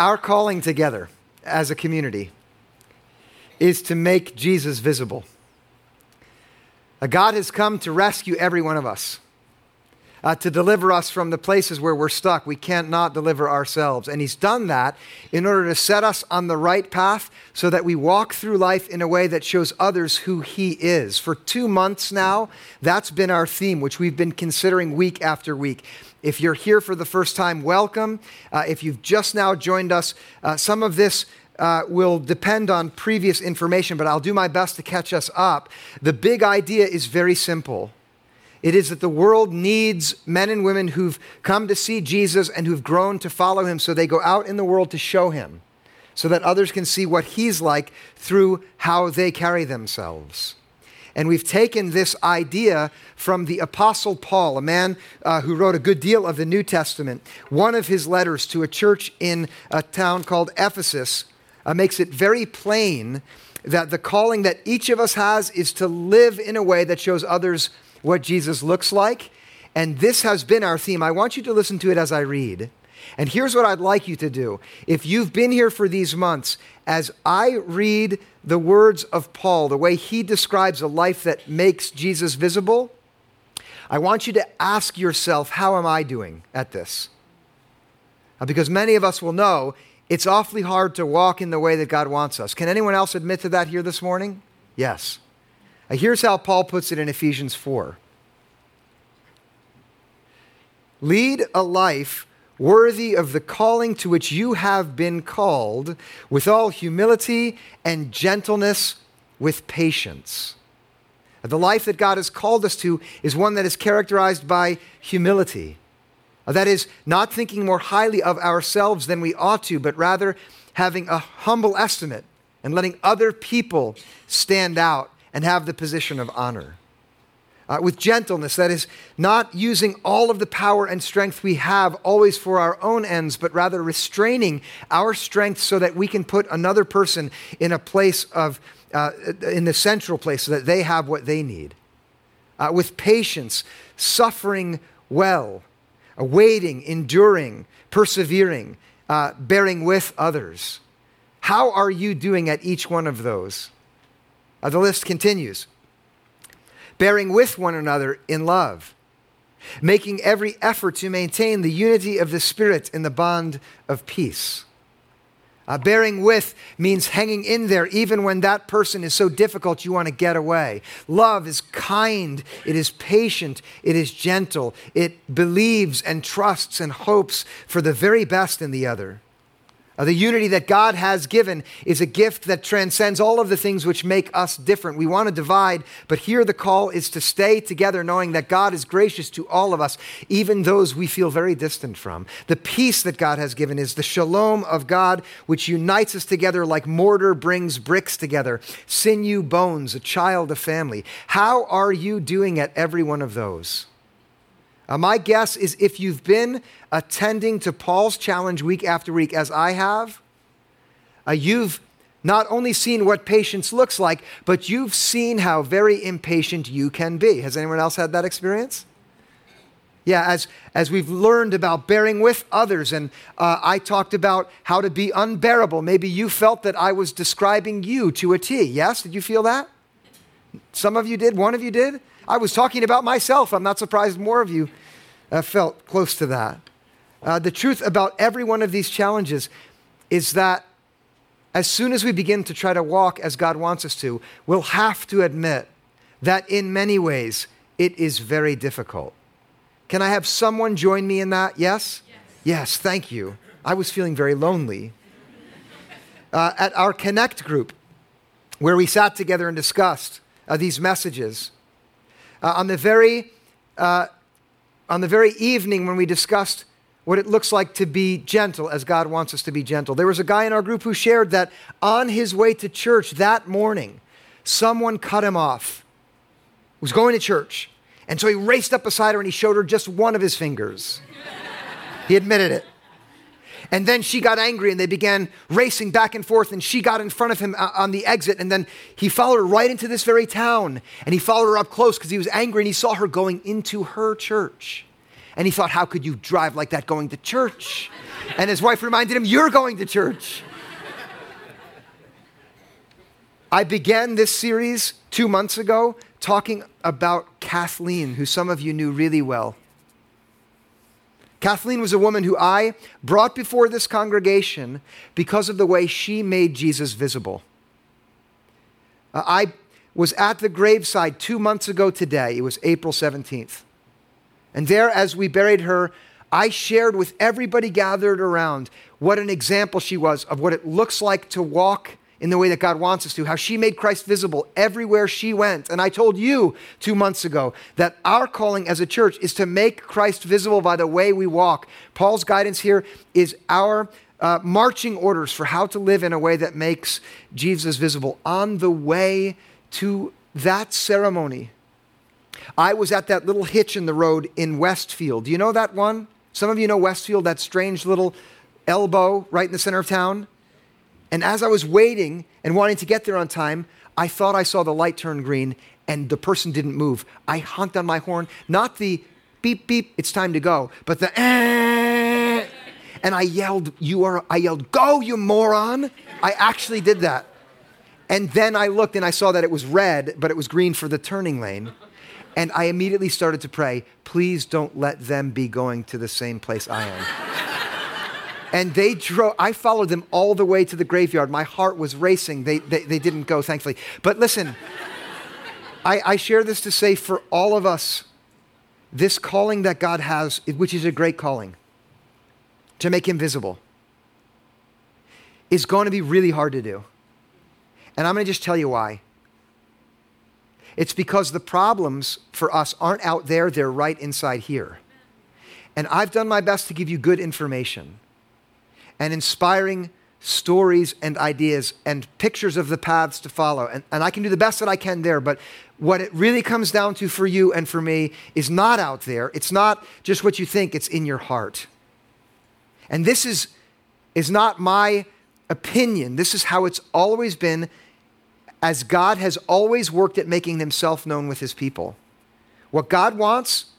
Our calling together as a community is to make Jesus visible. Uh, God has come to rescue every one of us uh, to deliver us from the places where we're stuck. We can't not deliver ourselves. And He's done that in order to set us on the right path so that we walk through life in a way that shows others who He is. For two months now, that's been our theme, which we've been considering week after week. If you're here for the first time, welcome. Uh, if you've just now joined us, uh, some of this uh, will depend on previous information, but I'll do my best to catch us up. The big idea is very simple it is that the world needs men and women who've come to see Jesus and who've grown to follow him, so they go out in the world to show him, so that others can see what he's like through how they carry themselves. And we've taken this idea from the Apostle Paul, a man uh, who wrote a good deal of the New Testament. One of his letters to a church in a town called Ephesus uh, makes it very plain that the calling that each of us has is to live in a way that shows others what Jesus looks like. And this has been our theme. I want you to listen to it as I read. And here's what I'd like you to do. If you've been here for these months, as I read the words of Paul, the way he describes a life that makes Jesus visible, I want you to ask yourself, how am I doing at this? Because many of us will know it's awfully hard to walk in the way that God wants us. Can anyone else admit to that here this morning? Yes. Uh, here's how Paul puts it in Ephesians 4 Lead a life worthy of the calling to which you have been called, with all humility and gentleness, with patience. The life that God has called us to is one that is characterized by humility. That is, not thinking more highly of ourselves than we ought to, but rather having a humble estimate and letting other people stand out and have the position of honor. Uh, with gentleness, that is, not using all of the power and strength we have always for our own ends, but rather restraining our strength so that we can put another person in a place of, uh, in the central place so that they have what they need. Uh, with patience, suffering well, uh, waiting, enduring, persevering, uh, bearing with others. How are you doing at each one of those? Uh, the list continues bearing with one another in love, making every effort to maintain the unity of the Spirit in the bond of peace. Uh, bearing with means hanging in there even when that person is so difficult you want to get away. Love is kind, it is patient, it is gentle, it believes and trusts and hopes for the very best in the other. The unity that God has given is a gift that transcends all of the things which make us different. We want to divide, but here the call is to stay together, knowing that God is gracious to all of us, even those we feel very distant from. The peace that God has given is the shalom of God, which unites us together like mortar brings bricks together, sinew, bones, a child, a family. How are you doing at every one of those? Uh, my guess is if you've been attending to Paul's challenge week after week, as I have, uh, you've not only seen what patience looks like, but you've seen how very impatient you can be. Has anyone else had that experience? Yeah, as, as we've learned about bearing with others, and uh, I talked about how to be unbearable. Maybe you felt that I was describing you to a T. Yes? Did you feel that? Some of you did, one of you did. I was talking about myself. I'm not surprised more of you uh, felt close to that. Uh, the truth about every one of these challenges is that as soon as we begin to try to walk as God wants us to, we'll have to admit that in many ways it is very difficult. Can I have someone join me in that? Yes? Yes, yes thank you. I was feeling very lonely. Uh, at our Connect group, where we sat together and discussed uh, these messages, uh, on the very uh, on the very evening when we discussed what it looks like to be gentle as God wants us to be gentle. There was a guy in our group who shared that on his way to church that morning, someone cut him off. He was going to church. And so he raced up beside her and he showed her just one of his fingers. he admitted it. And then she got angry and they began racing back and forth. And she got in front of him uh, on the exit. And then he followed her right into this very town. And he followed her up close because he was angry and he saw her going into her church. And he thought, How could you drive like that going to church? And his wife reminded him, You're going to church. I began this series two months ago talking about Kathleen, who some of you knew really well. Kathleen was a woman who I brought before this congregation because of the way she made Jesus visible. Uh, I was at the graveside two months ago today. It was April 17th. And there, as we buried her, I shared with everybody gathered around what an example she was of what it looks like to walk in the way that God wants us to, how she made Christ visible everywhere she went. And I told you two months ago that our calling as a church is to make Christ visible by the way we walk. Paul's guidance here is our uh, marching orders for how to live in a way that makes Jesus visible on the way to that ceremony. I was at that little hitch in the road in Westfield. Do you know that one? Some of you know Westfield, that strange little elbow right in the center of town. And as I was waiting and wanting to get there on time, I thought I saw the light turn green and the person didn't move. I honked on my horn, not the beep, beep, it's time to go, but the eh. And I yelled, you are, I yelled, go, you moron. I actually did that. And then I looked and I saw that it was red, but it was green for the turning lane. And I immediately started to pray, please don't let them be going to the same place I am. And they drove, I followed them all the way to the graveyard. My heart was racing. They, they, they didn't go, thankfully. But listen, I, I share this to say for all of us, this calling that God has, which is a great calling, to make him visible, is going to be really hard to do. And I'm going to just tell you why. It's because the problems for us aren't out there, they're right inside here. And I've done my best to give you good information and inspiring stories and ideas and pictures of the paths to follow. And, and I can do the best that I can there, but what it really comes down to for you and for me is not out there. It's not just what you think, it's in your heart. And this is, is not my opinion. This is how it's always been, as God has always worked at making himself known with his people. What God wants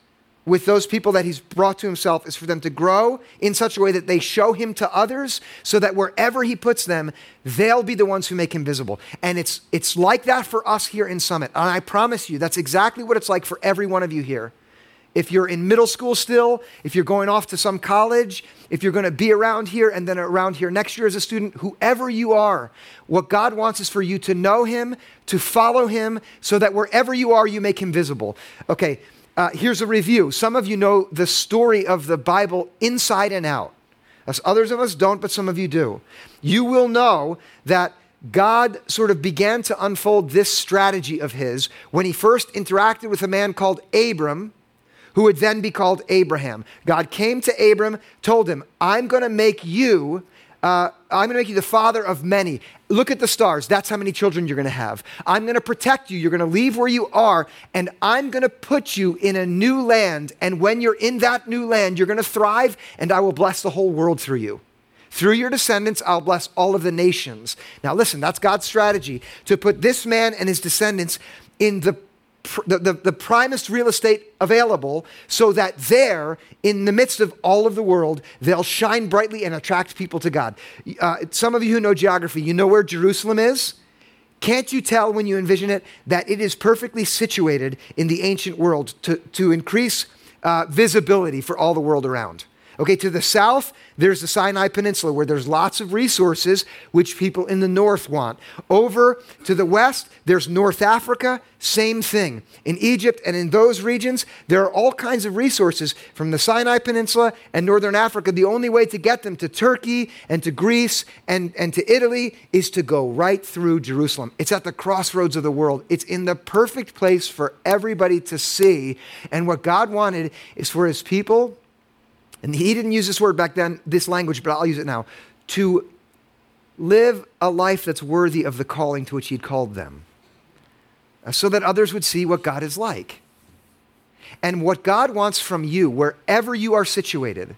with those people that he's brought to himself is for them to grow in such a way that they show him to others so that wherever he puts them they'll be the ones who make him visible. And it's it's like that for us here in summit. And i promise you that's exactly what it's like for every one of you here. If you're in middle school still if you're going off to some college if you're going to be around here and then around here next year as a student whoever you are what god wants is for you to know him to follow him so that wherever you are you make him visible. Okay uh, here's a review. Some of you know the story of the Bible inside and out. As others of us don't, but some of you do. You will know that God sort of began to unfold this strategy of his when he first interacted with a man called Abram, who would then be called Abraham. God came to Abram, told him, I'm going to make you uh, I'm going to make you the father of many. Look at the stars. That's how many children you're going to have. I'm going to protect you. You're going to leave where you are, and I'm going to put you in a new land. And when you're in that new land, you're going to thrive, and I will bless the whole world through you. Through your descendants, I'll bless all of the nations. Now, listen, that's God's strategy to put this man and his descendants in the the, the, the, primest real estate available so that there, in the midst of all of the world, they'll shine brightly and attract people to God. Uh, some of you who know geography, you know where Jerusalem is? Can't you tell when you envision it that it is perfectly situated in the ancient world to, to increase uh, visibility for all the world around? Okay, to the south, there's the Sinai Peninsula where there's lots of resources which people in the north want. Over to the west, there's North Africa, same thing. In Egypt and in those regions, there are all kinds of resources from the Sinai Peninsula and northern Africa. The only way to get them to Turkey and to Greece and, and to Italy is to go right through Jerusalem. It's at the crossroads of the world. It's in the perfect place for everybody to see. And what God wanted is for his people and he didn't use this word back then, this language, but I'll use it now, to live a life that's worthy of the calling to which he'd called them, uh, so that others would see what God is like. And what God wants from you, wherever you are situated,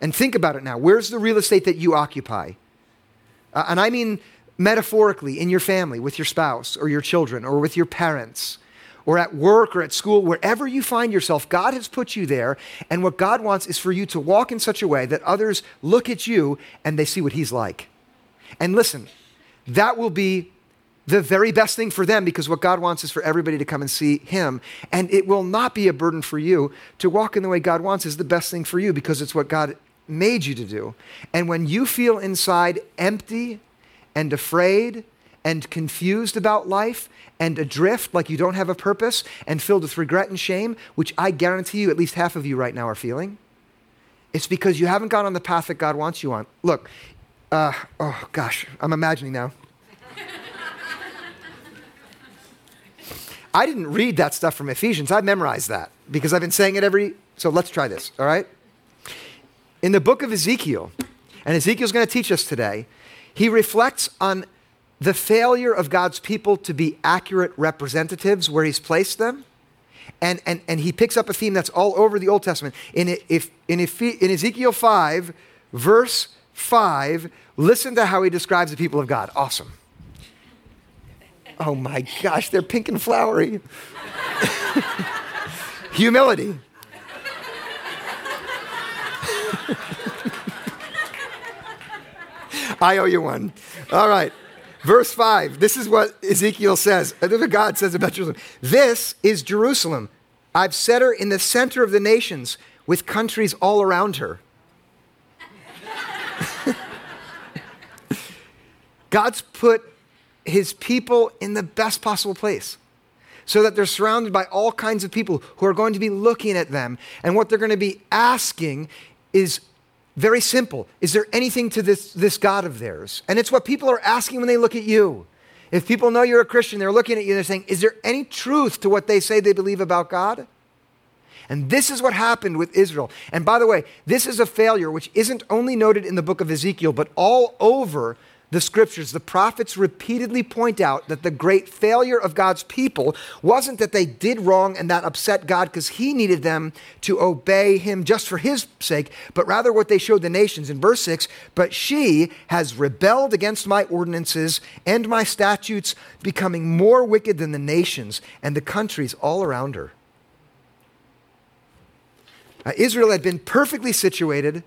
and think about it now where's the real estate that you occupy? Uh, and I mean metaphorically in your family, with your spouse or your children or with your parents or at work or at school, wherever you find yourself, God has put you there. And what God wants is for you to walk in such a way that others look at you and they see what He's like. And listen, that will be the very best thing for them because what God wants is for everybody to come and see Him. And it will not be a burden for you to walk in the way God wants, is the best thing for you because it's what God made you to do. And when you feel inside empty and afraid and confused about life and adrift like you don't have a purpose and filled with regret and shame, which I guarantee you at least half of you right now are feeling, it's because you haven't gone on the path that God wants you on. Look, uh, oh gosh, I'm imagining now. I didn't read that stuff from Ephesians. I memorized that because I've been saying it every. So let's try this, all right? In the book of Ezekiel, and Ezekiel's going to teach us today, he reflects on the failure of God's people to be accurate representatives where he's placed them. And, and, and he picks up a theme that's all over the Old Testament. In, if, in, in Ezekiel 5, verse 5, listen to how he describes the people of God. Awesome. Oh my gosh, they're pink and flowery. Humility. I owe you one. All right. Verse 5. This is what Ezekiel says. What God says about Jerusalem. This is Jerusalem. I've set her in the center of the nations with countries all around her. God's put his people in the best possible place so that they're surrounded by all kinds of people who are going to be looking at them. And what they're going to be asking is very simple Is there anything to this, this God of theirs? And it's what people are asking when they look at you. If people know you're a Christian, they're looking at you they're saying, Is there any truth to what they say they believe about God? And this is what happened with Israel. And by the way, this is a failure which isn't only noted in the book of Ezekiel, but all over the scriptures, the prophets repeatedly point out that the great failure of God's people wasn't that they did wrong and that upset God because he needed them to obey him just for his sake, but rather what they showed the nations. In verse 6, but she has rebelled against my ordinances and my statutes, becoming more wicked than the nations and the countries all around her. Uh, Israel had been perfectly situated,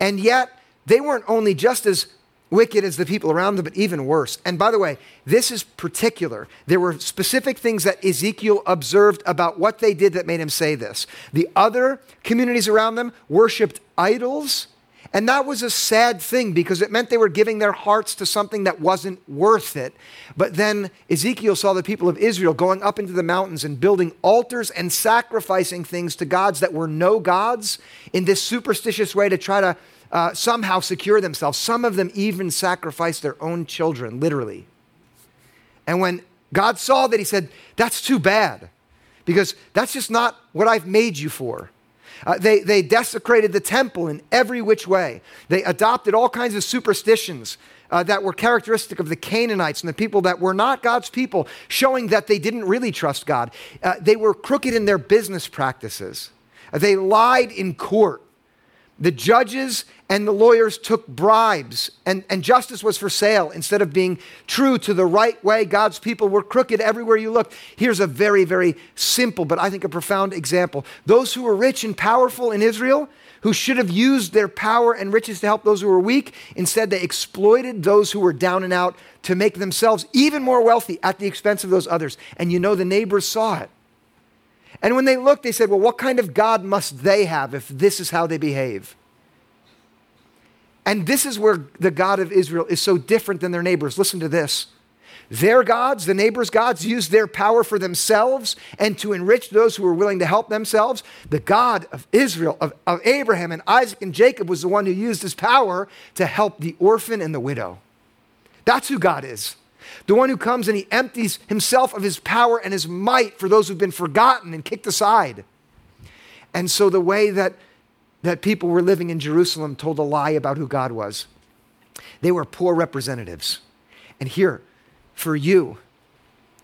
and yet they weren't only just as wicked as the people around them, but even worse. And by the way, this is particular. There were specific things that Ezekiel observed about what they did that made him say this. The other communities around them worshiped idols. And that was a sad thing because it meant they were giving their hearts to something that wasn't worth it. But then Ezekiel saw the people of Israel going up into the mountains and building altars and sacrificing things to gods that were no gods in this superstitious way to try to uh, somehow secure themselves. Some of them even sacrificed their own children, literally. And when God saw that, He said, That's too bad, because that's just not what I've made you for. Uh, they, they desecrated the temple in every which way. They adopted all kinds of superstitions uh, that were characteristic of the Canaanites and the people that were not God's people, showing that they didn't really trust God. Uh, they were crooked in their business practices. They lied in court. The judges and the lawyers took bribes, and, and justice was for sale instead of being true to the right way. God's people were crooked everywhere you looked. Here's a very, very simple, but I think a profound example. Those who were rich and powerful in Israel, who should have used their power and riches to help those who were weak, instead they exploited those who were down and out to make themselves even more wealthy at the expense of those others. And you know, the neighbors saw it. And when they looked, they said, Well, what kind of God must they have if this is how they behave? And this is where the God of Israel is so different than their neighbors. Listen to this. Their gods, the neighbors' gods, used their power for themselves and to enrich those who were willing to help themselves. The God of Israel, of, of Abraham and Isaac and Jacob, was the one who used his power to help the orphan and the widow. That's who God is the one who comes and he empties himself of his power and his might for those who've been forgotten and kicked aside. And so the way that, that people were living in Jerusalem told a lie about who God was. They were poor representatives. And here, for you,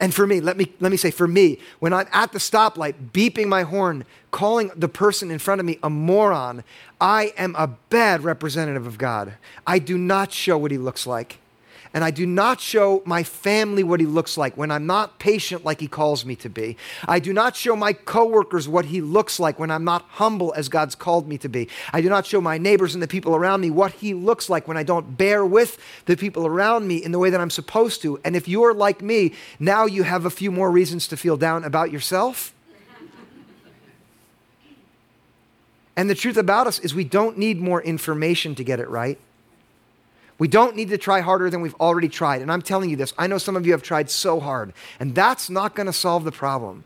and for me, let me, let me say, for me, when I'm at the stoplight, beeping my horn, calling the person in front of me a moron, I am a bad representative of God. I do not show what he looks like. And I do not show my family what he looks like, when I'm not patient like he calls me to be, I do not show my coworkers what he looks like when I'm not humble as God's called me to be, I do not show my neighbors and the people around me what he looks like when I don't bear with the people around me in the way that I'm supposed to. And if you're like me, now you have a few more reasons to feel down about yourself. And the truth about us is we don't need more information to get it right. We don't need to try harder than we've already tried. And I'm telling you this, I know some of you have tried so hard, and that's not going to solve the problem.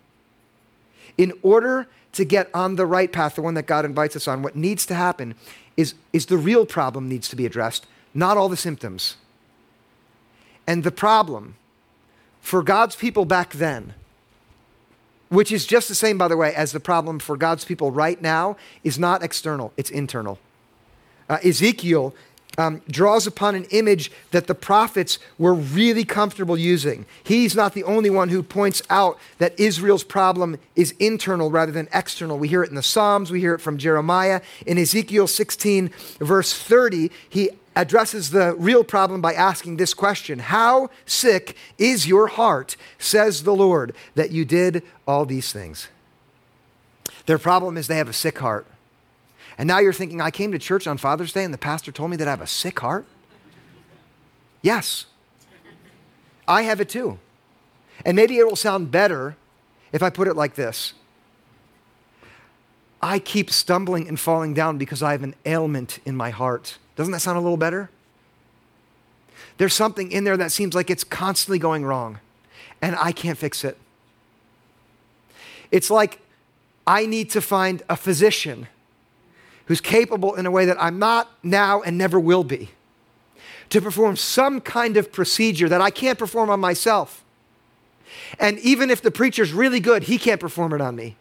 In order to get on the right path, the one that God invites us on, what needs to happen is, is the real problem needs to be addressed, not all the symptoms. And the problem for God's people back then, which is just the same, by the way, as the problem for God's people right now, is not external, it's internal. Uh, Ezekiel um, draws upon an image that the prophets were really comfortable using. He's not the only one who points out that Israel's problem is internal rather than external. We hear it in the Psalms, we hear it from Jeremiah. In Ezekiel 16, verse 30, he addresses the real problem by asking this question How sick is your heart, says the Lord, that you did all these things? Their problem is they have a sick heart. And now you're thinking, I came to church on Father's Day and the pastor told me that I have a sick heart? Yes. I have it too. And maybe it will sound better if I put it like this I keep stumbling and falling down because I have an ailment in my heart. Doesn't that sound a little better? There's something in there that seems like it's constantly going wrong, and I can't fix it. It's like I need to find a physician who's capable in a way that I'm not now and never will be to perform some kind of procedure that I can't perform on myself. And even if the preacher's really good, he can't perform it on me.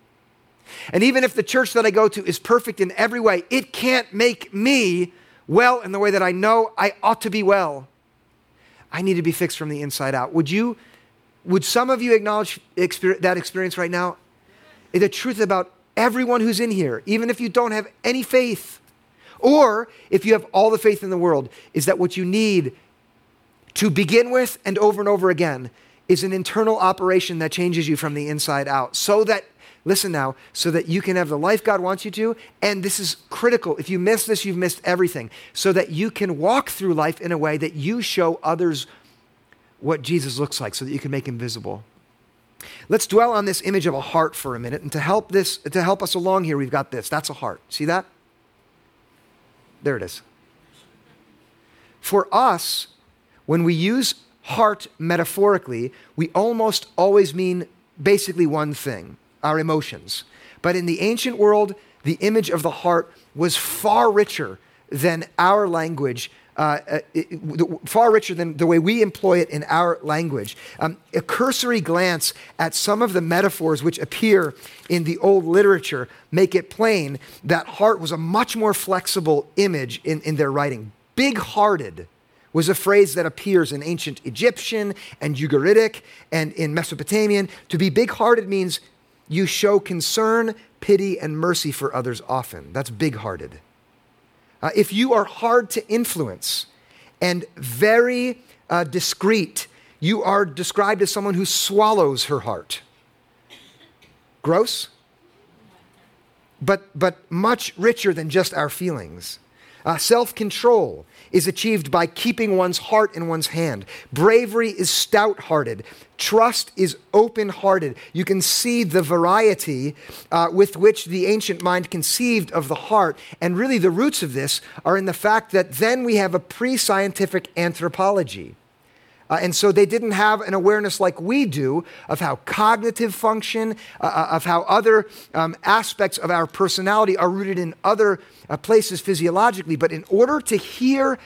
And even if the church that I go to is perfect in every way, it can't make me well in the way that I know I ought to be well. I need to be fixed from the inside out. Would you, would some of you acknowledge that experience right now? The truth about everyone who's in here, even if you don't have any faith, or if you have all the faith in the world, is that what you need to begin with and over and over again is an internal operation that changes you from the inside out. So that listen now so that you can have the life God wants you to and this is critical. If you miss this you've missed everything. So that you can walk through life in a way that you show others what Jesus looks like so that you can make him visible Let's dwell on this image of a heart for a minute. And to help this, to help us along here, we've got this. That's a heart. See that? There it is. For us, when we use heart metaphorically, we almost always mean basically one thing our emotions. But in the ancient world, the image of the heart was far richer than our language uh, uh far richer than the way we employ it in our language. Um, a cursory glance at some of the metaphors which appear in the old literature make it plain that heart was a much more flexible image in, in their writing. Big hearted was a phrase that appears in ancient Egyptian and Ugaritic and in Mesopotamian. To be big hearted means you show concern, pity, and mercy for others often. That's big hearted. Uh, if you are hard to influence and very uh, discreet, you are described as someone who swallows her heart. Gross? But, but much richer than just our feelings. Uh, Self control is achieved by keeping one's heart in one's hand. Bravery is stout hearted. Trust is open hearted. You can see the variety uh, with which the ancient mind conceived of the heart. And really, the roots of this are in the fact that then we have a pre scientific anthropology. Uh, and so they didn't have an awareness like we do of how cognitive function, uh, uh, of how other um, aspects of our personality are rooted in other uh, places physiologically. But in order to hear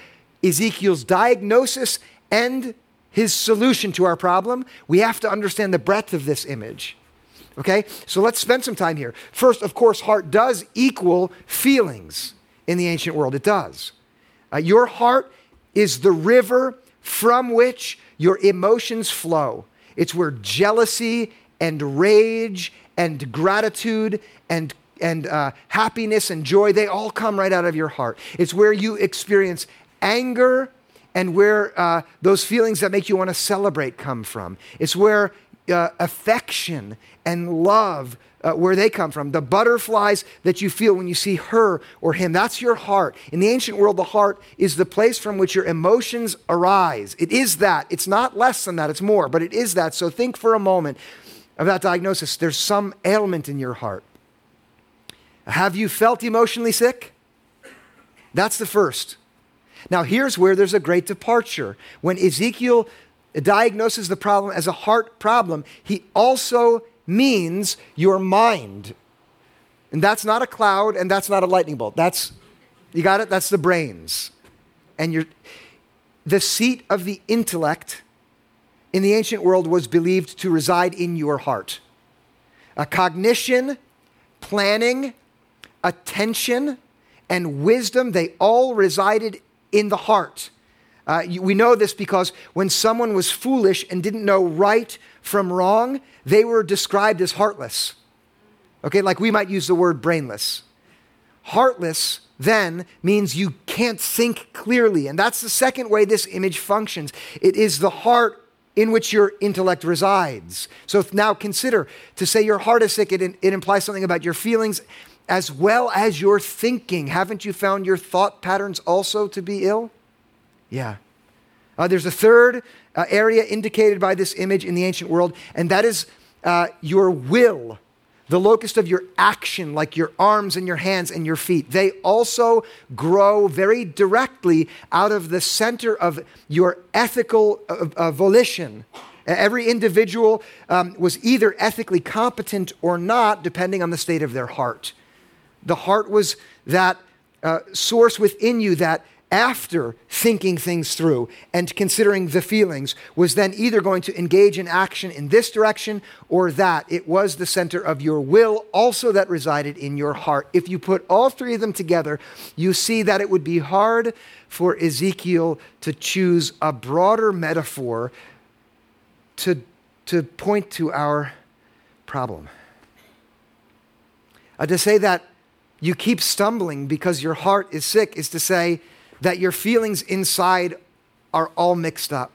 Ezekiel's diagnosis and his solution to our problem, we have to understand the breadth of this image. Okay? So let's spend some time here. First, of course, heart does equal feelings in the ancient world. It does. Uh, your heart is the river from which your emotions flow. It's where jealousy and rage and gratitude and and uh, happiness and joy they all come right out of your heart it's where you experience anger and where uh, those feelings that make you want to celebrate come from. It's where uh, affection and love uh, where they come from. The butterflies that you feel when you see her or him, that's your heart. In the ancient world, the heart is the place from which your emotions arise. It is that. It's not less than that, it's more, but it is that. So think for a moment of that diagnosis. There's some ailment in your heart. Have you felt emotionally sick? That's the first. Now, here's where there's a great departure. When Ezekiel diagnoses the problem as a heart problem, he also means your mind. And that's not a cloud and that's not a lightning bolt. That's, you got it? That's the brains. And your, the seat of the intellect in the ancient world was believed to reside in your heart. A cognition, planning, attention, and wisdom, they all resided in the heart. Uh, we know this because when someone was foolish and didn't know right from wrong, they were described as heartless. Okay, like we might use the word brainless. Heartless then means you can't think clearly. And that's the second way this image functions. It is the heart in which your intellect resides. So now consider to say your heart is sick, it, it implies something about your feelings as well as your thinking. Haven't you found your thought patterns also to be ill? Yeah. Uh, there's a third uh, area indicated by this image in the ancient world, and that is uh, your will, the locus of your action, like your arms and your hands and your feet. They also grow very directly out of the center of your ethical uh, uh, volition. Every individual um, was either ethically competent or not, depending on the state of their heart. The heart was that uh, source within you that after thinking things through and considering the feelings, was then either going to engage in action in this direction or that. It was the center of your will, also that resided in your heart. If you put all three of them together, you see that it would be hard for Ezekiel to choose a broader metaphor to, to point to our problem. Uh, to say that you keep stumbling because your heart is sick is to say, that your feelings inside are all mixed up.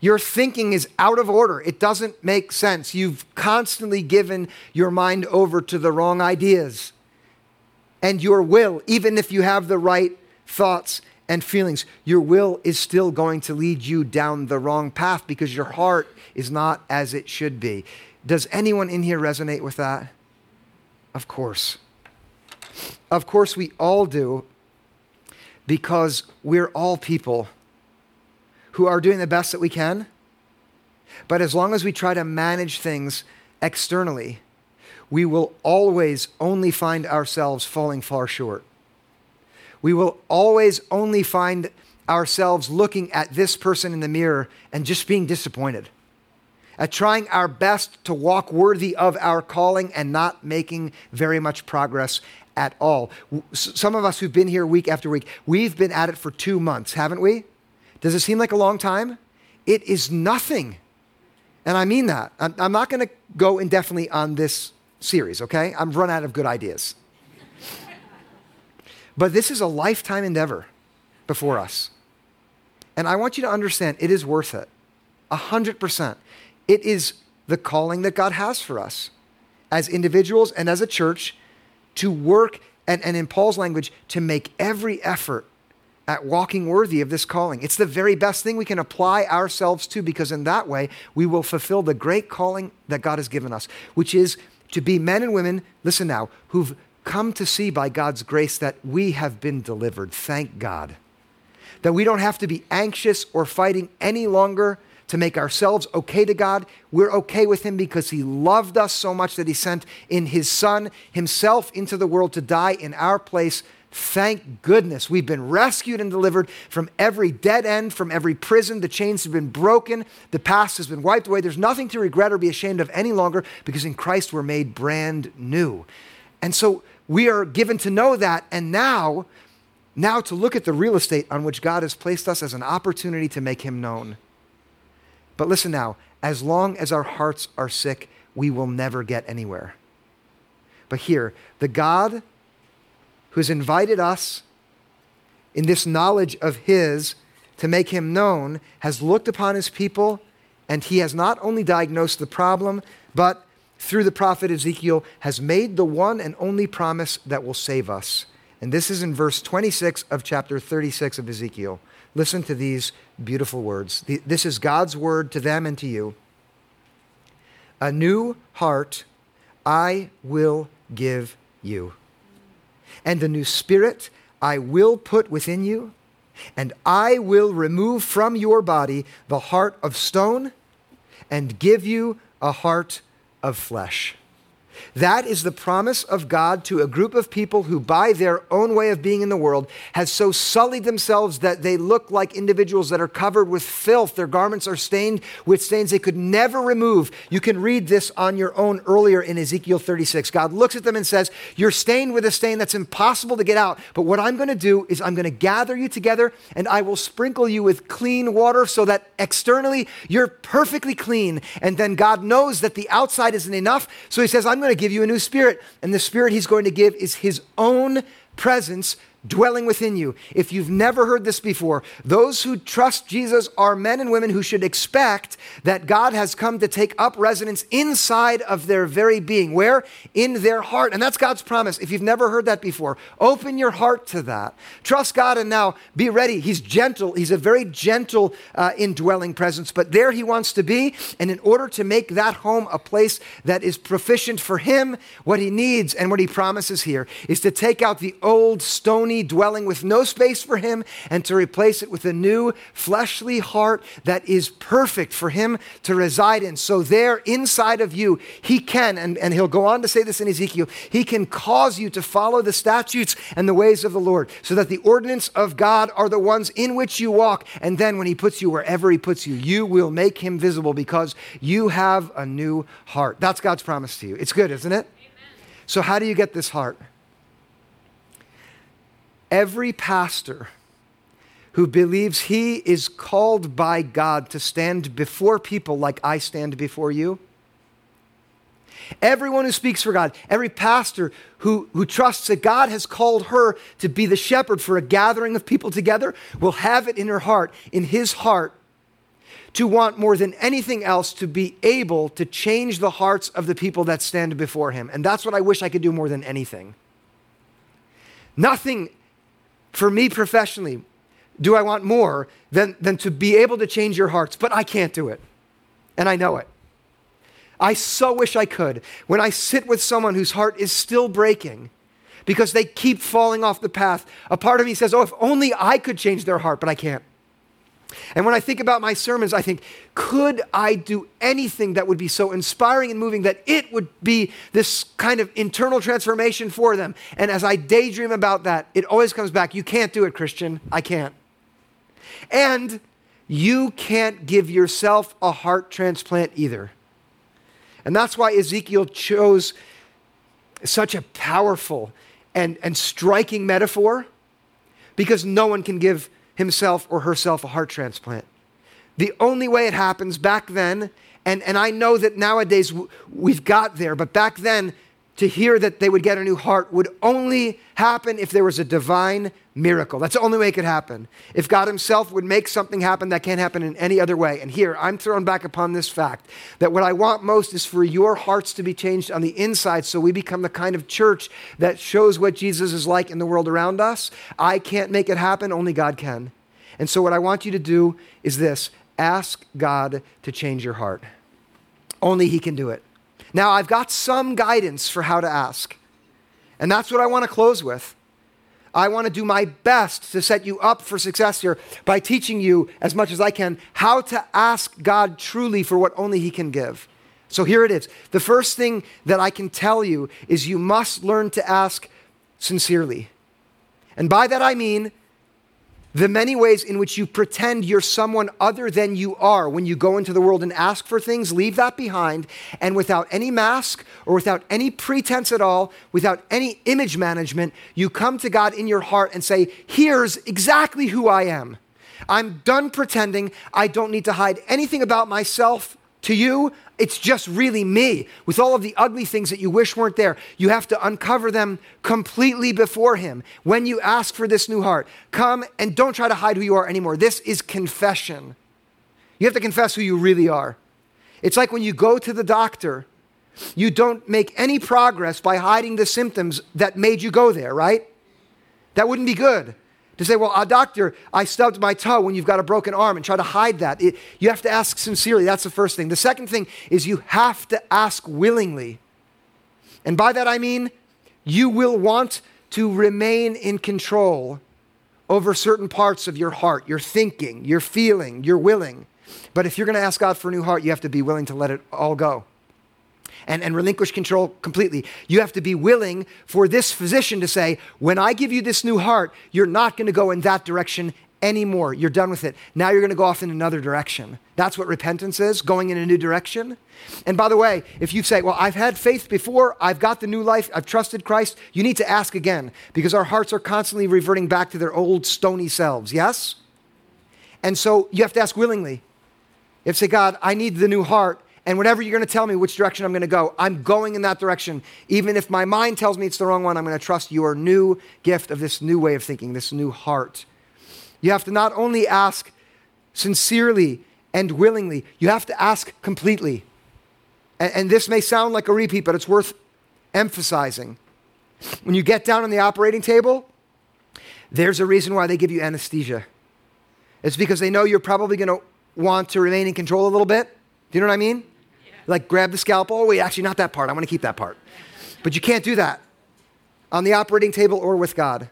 Your thinking is out of order. It doesn't make sense. You've constantly given your mind over to the wrong ideas. And your will, even if you have the right thoughts and feelings, your will is still going to lead you down the wrong path because your heart is not as it should be. Does anyone in here resonate with that? Of course. Of course, we all do because we're all people who are doing the best that we can. But as long as we try to manage things externally, we will always only find ourselves falling far short. We will always only find ourselves looking at this person in the mirror and just being disappointed. At trying our best to walk worthy of our calling and not making very much progress at all. Some of us who've been here week after week, we've been at it for two months, haven't we? Does it seem like a long time? It is nothing. And I mean that. I'm, not going to go indefinitely on this series, okay? I'm run out of good ideas. but this is a lifetime endeavor before us. And I want you to understand it is worth it. A hundred percent. It is the calling that God has for us as individuals and as a church to work, and, and in Paul's language, to make every effort at walking worthy of this calling. It's the very best thing we can apply ourselves to because in that way we will fulfill the great calling that God has given us, which is to be men and women, listen now, who've come to see by God's grace that we have been delivered. Thank God. That we don't have to be anxious or fighting any longer to make ourselves okay to God. We're okay with Him because He loved us so much that He sent in His Son Himself into the world to die in our place. Thank goodness we've been rescued and delivered from every dead end, from every prison. The chains have been broken. The past has been wiped away. There's nothing to regret or be ashamed of any longer because in Christ we're made brand new. And so we are given to know that. And now, now to look at the real estate on which God has placed us as an opportunity to make Him known. But listen now, as long as our hearts are sick, we will never get anywhere. But here, the God who has invited us in this knowledge of His to make him known, has looked upon his people, and he has not only diagnosed the problem, but through the prophet Ezekiel, has made the one and only promise that will save us. And this is in verse 26 of chapter 36 of Ezekiel. Listen to these beautiful words. This is God's word to them and to you. A new heart I will give you, and a new spirit I will put within you, and I will remove from your body the heart of stone and give you a heart of flesh. That is the promise of God to a group of people who, by their own way of being in the world, has so sullied themselves that they look like individuals that are covered with filth. Their garments are stained with stains they could never remove. You can read this on your own earlier in Ezekiel 36. God looks at them and says, You're stained with a stain that's impossible to get out. But what I'm going to do is I'm going to gather you together and I will sprinkle you with clean water so that externally you're perfectly clean. And then God knows that the outside isn't enough. So he says, I'm going to give you a new spirit. And the spirit he's going to give is his own presence dwelling within you. If you've never heard this before, those who trust Jesus are men and women who should expect that God has come to take up residence inside of their very being. Where? In their heart. And that's God's promise. If you've never heard that before, open your heart to that. Trust God and now be ready. He's gentle. He's a very gentle uh, indwelling presence, but there he wants to be. And in order to make that home a place that is proficient for him, what he needs and what he promises here is to take out the old stony dwelling with no space for him and to replace it with a new fleshly heart that is perfect for him to reside in. So, there inside of you, he can, and, and he'll go on to say this in Ezekiel, he can cause you to follow the statutes and the ways of the Lord so that the ordinance of God are the ones in which you walk. And then when he puts you wherever he puts you, you will make him visible because you have a new heart. That's God's promise to you. It's good, isn't it? So, how do you get this heart? Every pastor who believes he is called by God to stand before people like I stand before you. Everyone who speaks for God, every pastor who, who trusts that God has called her to be the shepherd for a gathering of people together will have it in her heart, in his heart, to want more than anything else to be able to change the hearts of the people that stand before him. And that's what I wish I could do more than anything. Nothing for me professionally, do I want more than, than to be able to change your hearts? But I can't do it. And I know it. I so wish I could. When I sit with someone whose heart is still breaking because they keep falling off the path, a part of me says, Oh, if only I could change their heart, but I can't. And when I think about my sermons, I think, could I do anything that would be so inspiring and moving that it would be this kind of internal transformation for them? And as I daydream about that, it always comes back you can't do it, Christian. I can't. And you can't give yourself a heart transplant either. And that's why Ezekiel chose such a powerful and, and striking metaphor because no one can give himself or herself a heart transplant. The only way it happens back then, and, and I know that nowadays we've got there, but back then, to hear that they would get a new heart would only happen if there was a divine miracle. That's the only way it could happen. If God Himself would make something happen that can't happen in any other way. And here, I'm thrown back upon this fact that what I want most is for your hearts to be changed on the inside so we become the kind of church that shows what Jesus is like in the world around us. I can't make it happen, only God can. And so, what I want you to do is this ask God to change your heart. Only He can do it. Now, I've got some guidance for how to ask. And that's what I want to close with. I want to do my best to set you up for success here by teaching you as much as I can how to ask God truly for what only He can give. So here it is. The first thing that I can tell you is you must learn to ask sincerely. And by that I mean, the many ways in which you pretend you're someone other than you are when you go into the world and ask for things, leave that behind. And without any mask or without any pretense at all, without any image management, you come to God in your heart and say, Here's exactly who I am. I'm done pretending. I don't need to hide anything about myself To you, it's just really me with all of the ugly things that you wish weren't there. You have to uncover them completely before Him. When you ask for this new heart, come and don't try to hide who you are anymore. This is confession. You have to confess who you really are. It's like when you go to the doctor, you don't make any progress by hiding the symptoms that made you go there, right? That wouldn't be good. To say, well, uh, doctor, I stubbed my toe when you've got a broken arm and try to hide that. It, you have to ask sincerely. That's the first thing. The second thing is you have to ask willingly. And by that I mean you will want to remain in control over certain parts of your heart, your thinking, your feeling, your willing. But if you're going to ask God for a new heart, you have to be willing to let it all go and, and relinquish control completely. You have to be willing for this physician to say, when I give you this new heart, you're not going to go in that direction anymore. You're done with it. Now you're going to go off in another direction. That's what repentance is, going in a new direction. And by the way, if you say, Well, I've had faith before, I've got the new life, I've trusted Christ, you need to ask again because our hearts are constantly reverting back to their old stony selves. Yes? And so you have to ask willingly. You have to say, God, I need the new heart. And whatever you're going to tell me which direction I'm going to go, I'm going in that direction. Even if my mind tells me it's the wrong one, I'm going to trust your new gift of this new way of thinking, this new heart. You have to not only ask sincerely and willingly, you have to ask completely. And, and this may sound like a repeat, but it's worth emphasizing. When you get down on the operating table, there's a reason why they give you anesthesia. It's because they know you're probably going to want to remain in control a little bit. Do you know what I mean? Like grab the scalpel. Oh, wait, actually, not that part. I want to keep that part. But you can't do that on the operating table or with God.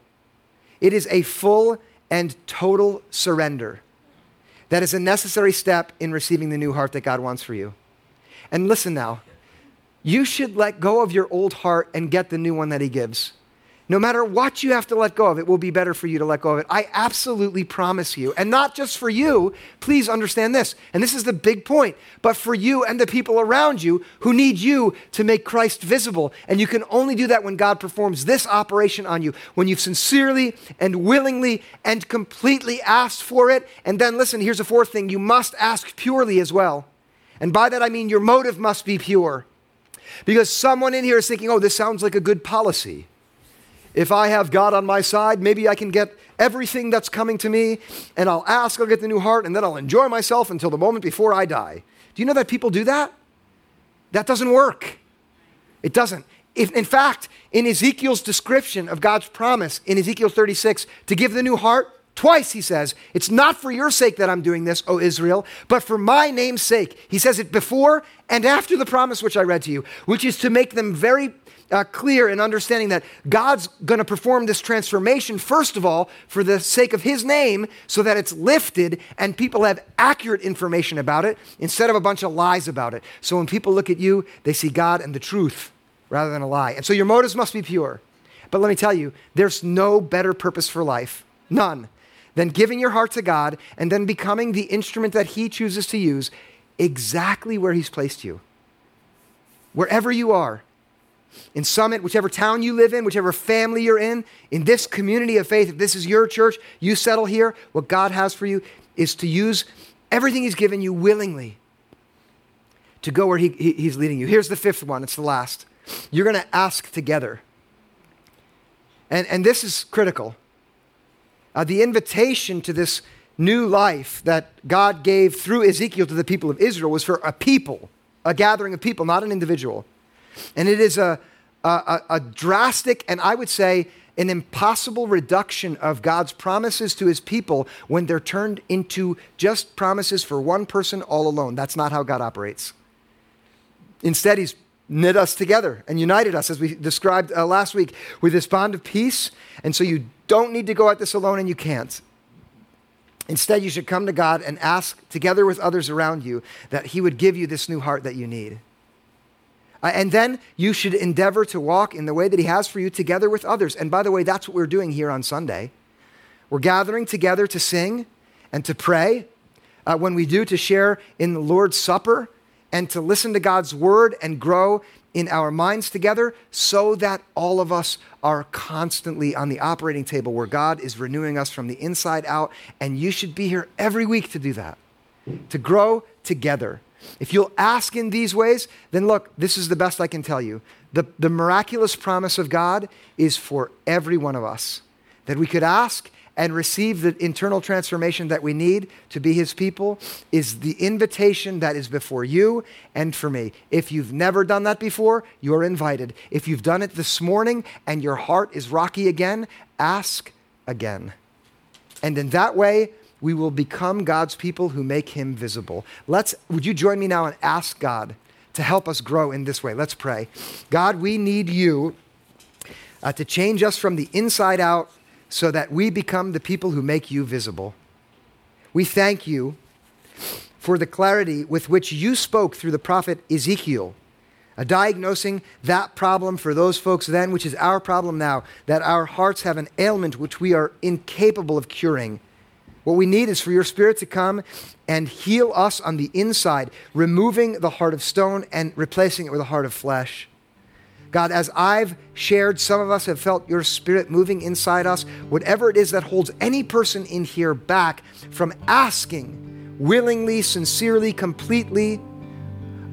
It is a full and total surrender. That is a necessary step in receiving the new heart that God wants for you. And listen now, you should let go of your old heart and get the new one that He gives. No matter what you have to let go of, it will be better for you to let go of it. I absolutely promise you. And not just for you, please understand this. And this is the big point, but for you and the people around you who need you to make Christ visible. And you can only do that when God performs this operation on you, when you've sincerely and willingly and completely asked for it. And then, listen, here's a fourth thing you must ask purely as well. And by that I mean your motive must be pure. Because someone in here is thinking, oh, this sounds like a good policy. If I have God on my side, maybe I can get everything that's coming to me and I'll ask, I'll get the new heart, and then I'll enjoy myself until the moment before I die. Do you know that people do that? That doesn't work. It doesn't. If, in fact, in Ezekiel's description of God's promise in Ezekiel 36 to give the new heart, twice he says, It's not for your sake that I'm doing this, O Israel, but for my name's sake. He says it before and after the promise which I read to you, which is to make them very uh, clear in understanding that God's going to perform this transformation, first of all, for the sake of His name, so that it's lifted and people have accurate information about it instead of a bunch of lies about it. So when people look at you, they see God and the truth rather than a lie. And so your motives must be pure. But let me tell you, there's no better purpose for life, none, than giving your heart to God and then becoming the instrument that He chooses to use exactly where He's placed you. Wherever you are, in Summit, whichever town you live in, whichever family you're in, in this community of faith, if this is your church, you settle here. What God has for you is to use everything He's given you willingly to go where he, he, He's leading you. Here's the fifth one, it's the last. You're going to ask together. And, and this is critical. Uh, the invitation to this new life that God gave through Ezekiel to the people of Israel was for a people, a gathering of people, not an individual. And it is a, a, a drastic and I would say an impossible reduction of God's promises to his people when they're turned into just promises for one person all alone. That's not how God operates. Instead, he's knit us together and united us, as we described uh, last week, with this bond of peace. And so you don't need to go at this alone, and you can't. Instead, you should come to God and ask, together with others around you, that He would give you this new heart that you need. Uh, and then you should endeavor to walk in the way that He has for you together with others. And by the way, that's what we're doing here on Sunday. We're gathering together to sing and to pray. Uh, when we do, to share in the Lord's Supper and to listen to God's word and grow in our minds together so that all of us are constantly on the operating table where God is renewing us from the inside out. And you should be here every week to do that, to grow together. If you'll ask in these ways, then look, this is the best I can tell you. The, the miraculous promise of God is for every one of us that we could ask and receive the internal transformation that we need to be his people is the invitation that is before you and for me. If you've never done that before, you're invited. If you've done it this morning and your heart is rocky again, ask again. And in that way, we will become God's people who make him visible. Let's would you join me now and ask God to help us grow in this way? Let's pray. God, we need you uh, to change us from the inside out so that we become the people who make you visible. We thank you for the clarity with which you spoke through the prophet Ezekiel, uh, diagnosing that problem for those folks then, which is our problem now, that our hearts have an ailment which we are incapable of curing. What we need is for your spirit to come and heal us on the inside, removing the heart of stone and replacing it with a heart of flesh. God, as I've shared, some of us have felt your spirit moving inside us. Whatever it is that holds any person in here back from asking willingly, sincerely, completely,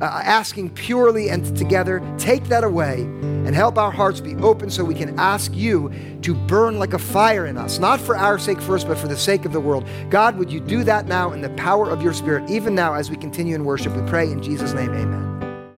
uh, asking purely and together, take that away and help our hearts be open so we can ask you to burn like a fire in us, not for our sake first, but for the sake of the world. God, would you do that now in the power of your spirit, even now as we continue in worship? We pray in Jesus' name, amen.